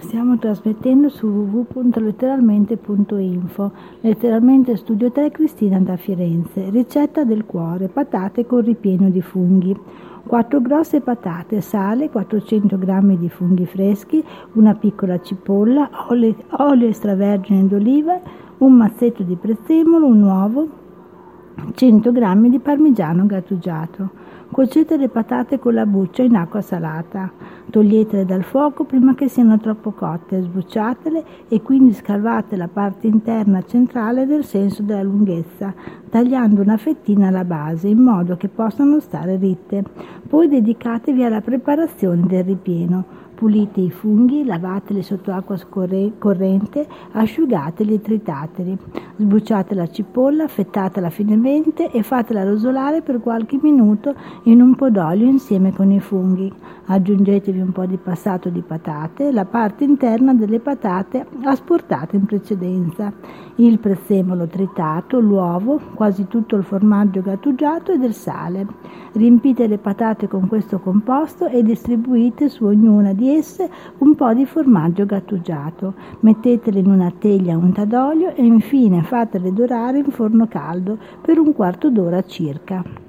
Stiamo trasmettendo su www.letteralmente.info. Letteralmente Studio 3 Cristina da Firenze. Ricetta del cuore: patate con ripieno di funghi. 4 grosse patate, sale, 400 g di funghi freschi, una piccola cipolla, olio, olio extravergine d'oliva, un mazzetto di prezzemolo, un uovo, 100 g di parmigiano grattugiato. Cuocete le patate con la buccia in acqua salata. Toglietele dal fuoco prima che siano troppo cotte, sbucciatele e quindi scalvate la parte interna centrale del senso della lunghezza, tagliando una fettina alla base in modo che possano stare ritte. Poi dedicatevi alla preparazione del ripieno. Pulite i funghi, lavateli sotto acqua corrente, asciugateli e tritateli. Sbucciate la cipolla, affettatela finemente e fatela rosolare per qualche minuto in un po' d'olio insieme con i funghi. Aggiungetevi un po' di passato di patate, la parte interna delle patate asportate in precedenza, il prezzemolo tritato, l'uovo, quasi tutto il formaggio grattugiato e del sale. Riempite le patate con questo composto e distribuite su ognuna di esse un po' di formaggio grattugiato. Mettetele in una teglia unta d'olio e infine fatele dorare in forno caldo per un quarto d'ora circa.